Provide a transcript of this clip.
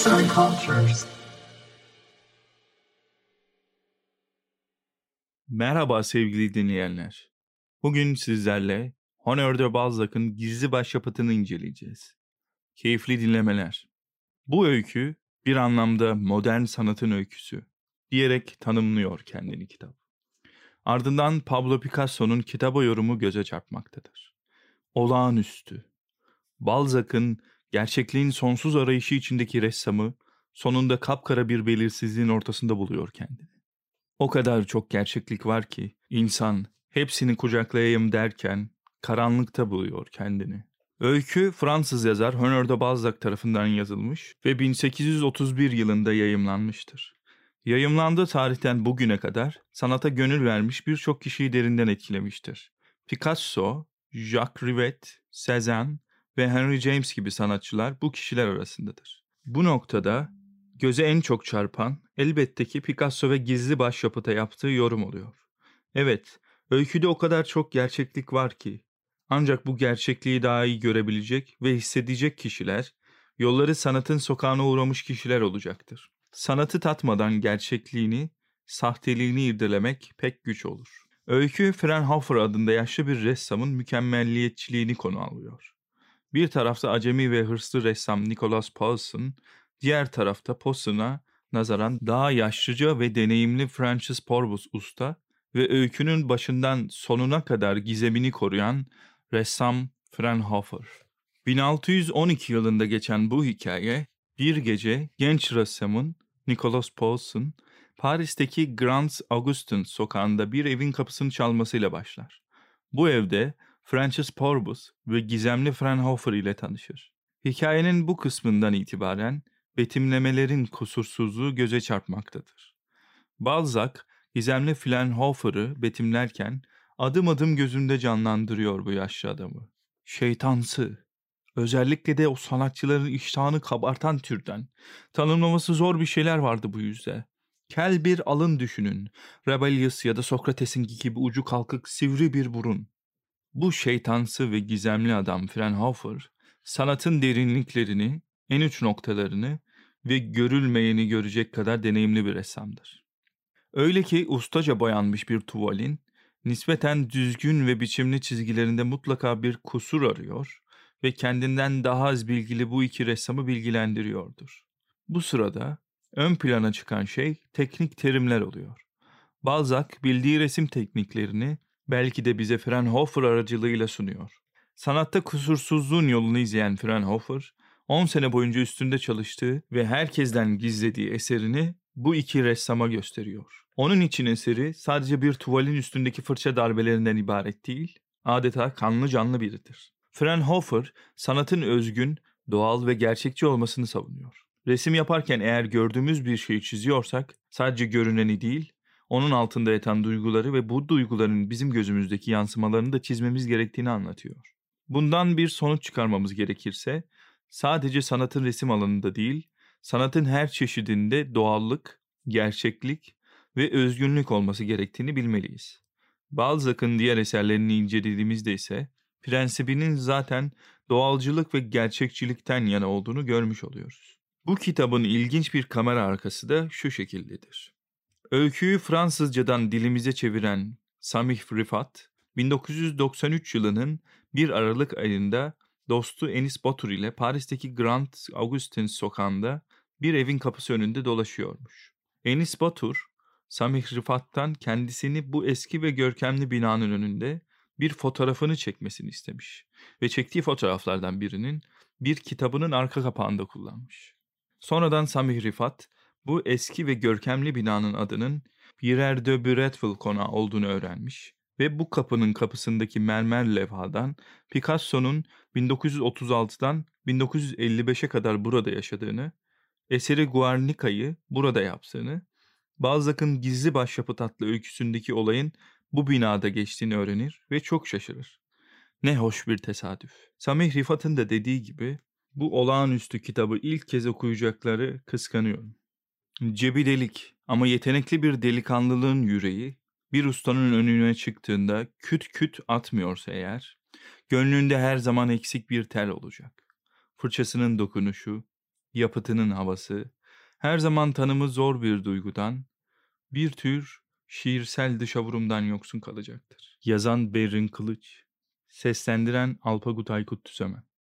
Arts and Cultures. Merhaba sevgili dinleyenler. Bugün sizlerle Honor de Balzac'ın gizli başyapıtını inceleyeceğiz. Keyifli dinlemeler. Bu öykü bir anlamda modern sanatın öyküsü diyerek tanımlıyor kendini kitap. Ardından Pablo Picasso'nun kitaba yorumu göze çarpmaktadır. Olağanüstü. Balzac'ın gerçekliğin sonsuz arayışı içindeki ressamı sonunda kapkara bir belirsizliğin ortasında buluyor kendini. O kadar çok gerçeklik var ki insan hepsini kucaklayayım derken karanlıkta buluyor kendini. Öykü Fransız yazar Honor de Balzac tarafından yazılmış ve 1831 yılında yayımlanmıştır. Yayımlandığı tarihten bugüne kadar sanata gönül vermiş birçok kişiyi derinden etkilemiştir. Picasso, Jacques Rivette, Cézanne ve Henry James gibi sanatçılar bu kişiler arasındadır. Bu noktada göze en çok çarpan elbette ki Picasso ve gizli başyapıta yaptığı yorum oluyor. Evet, öyküde o kadar çok gerçeklik var ki ancak bu gerçekliği daha iyi görebilecek ve hissedecek kişiler yolları sanatın sokağına uğramış kişiler olacaktır. Sanatı tatmadan gerçekliğini, sahteliğini irdelemek pek güç olur. Öykü Fraunhofer adında yaşlı bir ressamın mükemmelliyetçiliğini konu alıyor. Bir tarafta acemi ve hırslı ressam Nicholas Paulson, diğer tarafta Posson'a nazaran daha yaşlıca ve deneyimli Francis Porbus usta ve öykünün başından sonuna kadar gizemini koruyan ressam Fraunhofer. 1612 yılında geçen bu hikaye bir gece genç ressamın Nicholas Paulson Paris'teki Grand Augustin sokağında bir evin kapısını çalmasıyla başlar. Bu evde Francis Porbus ve gizemli Fraunhofer ile tanışır. Hikayenin bu kısmından itibaren betimlemelerin kusursuzluğu göze çarpmaktadır. Balzac, gizemli Fraunhofer'ı betimlerken adım adım gözünde canlandırıyor bu yaşlı adamı. Şeytansı, özellikle de o sanatçıların iştahını kabartan türden, tanımlaması zor bir şeyler vardı bu yüzde. Kel bir alın düşünün, Rebellius ya da Sokrates'in gibi ucu kalkık sivri bir burun. Bu şeytansı ve gizemli adam Fraunhofer, sanatın derinliklerini, en uç noktalarını ve görülmeyeni görecek kadar deneyimli bir ressamdır. Öyle ki ustaca boyanmış bir tuvalin, nispeten düzgün ve biçimli çizgilerinde mutlaka bir kusur arıyor ve kendinden daha az bilgili bu iki ressamı bilgilendiriyordur. Bu sırada ön plana çıkan şey teknik terimler oluyor. Balzac bildiği resim tekniklerini belki de bize Fraunhofer aracılığıyla sunuyor. Sanatta kusursuzluğun yolunu izleyen Fraunhofer, 10 sene boyunca üstünde çalıştığı ve herkesten gizlediği eserini bu iki ressama gösteriyor. Onun için eseri sadece bir tuvalin üstündeki fırça darbelerinden ibaret değil, adeta kanlı canlı biridir. Fraunhofer, sanatın özgün, doğal ve gerçekçi olmasını savunuyor. Resim yaparken eğer gördüğümüz bir şeyi çiziyorsak, sadece görüneni değil, onun altında yatan duyguları ve bu duyguların bizim gözümüzdeki yansımalarını da çizmemiz gerektiğini anlatıyor. Bundan bir sonuç çıkarmamız gerekirse, sadece sanatın resim alanında değil, sanatın her çeşidinde doğallık, gerçeklik ve özgünlük olması gerektiğini bilmeliyiz. Balzac'ın diğer eserlerini incelediğimizde ise prensibinin zaten doğalcılık ve gerçekçilikten yana olduğunu görmüş oluyoruz. Bu kitabın ilginç bir kamera arkası da şu şekildedir. Öyküyü Fransızcadan dilimize çeviren Samih Rifat, 1993 yılının 1 Aralık ayında dostu Enis Batur ile Paris'teki Grand Augustin sokağında bir evin kapısı önünde dolaşıyormuş. Enis Batur, Samih Rıfat'tan kendisini bu eski ve görkemli binanın önünde bir fotoğrafını çekmesini istemiş ve çektiği fotoğraflardan birinin bir kitabının arka kapağında kullanmış. Sonradan Samih Rifat bu eski ve görkemli binanın adının Pierre de Bretteville konağı olduğunu öğrenmiş ve bu kapının kapısındaki mermer levhadan Picasso'nun 1936'dan 1955'e kadar burada yaşadığını, eseri Guernica'yı burada yaptığını, Balzac'ın Gizli Başyapıt adlı öyküsündeki olayın bu binada geçtiğini öğrenir ve çok şaşırır. Ne hoş bir tesadüf. Samih Rifat'ın da dediği gibi bu olağanüstü kitabı ilk kez okuyacakları kıskanıyorum. Cebi delik ama yetenekli bir delikanlılığın yüreği bir ustanın önüne çıktığında küt küt atmıyorsa eğer, gönlünde her zaman eksik bir tel olacak. Fırçasının dokunuşu, yapıtının havası, her zaman tanımı zor bir duygudan, bir tür şiirsel dışavurumdan yoksun kalacaktır. Yazan Berrin Kılıç, seslendiren Alpagut Aykut Tüsemen.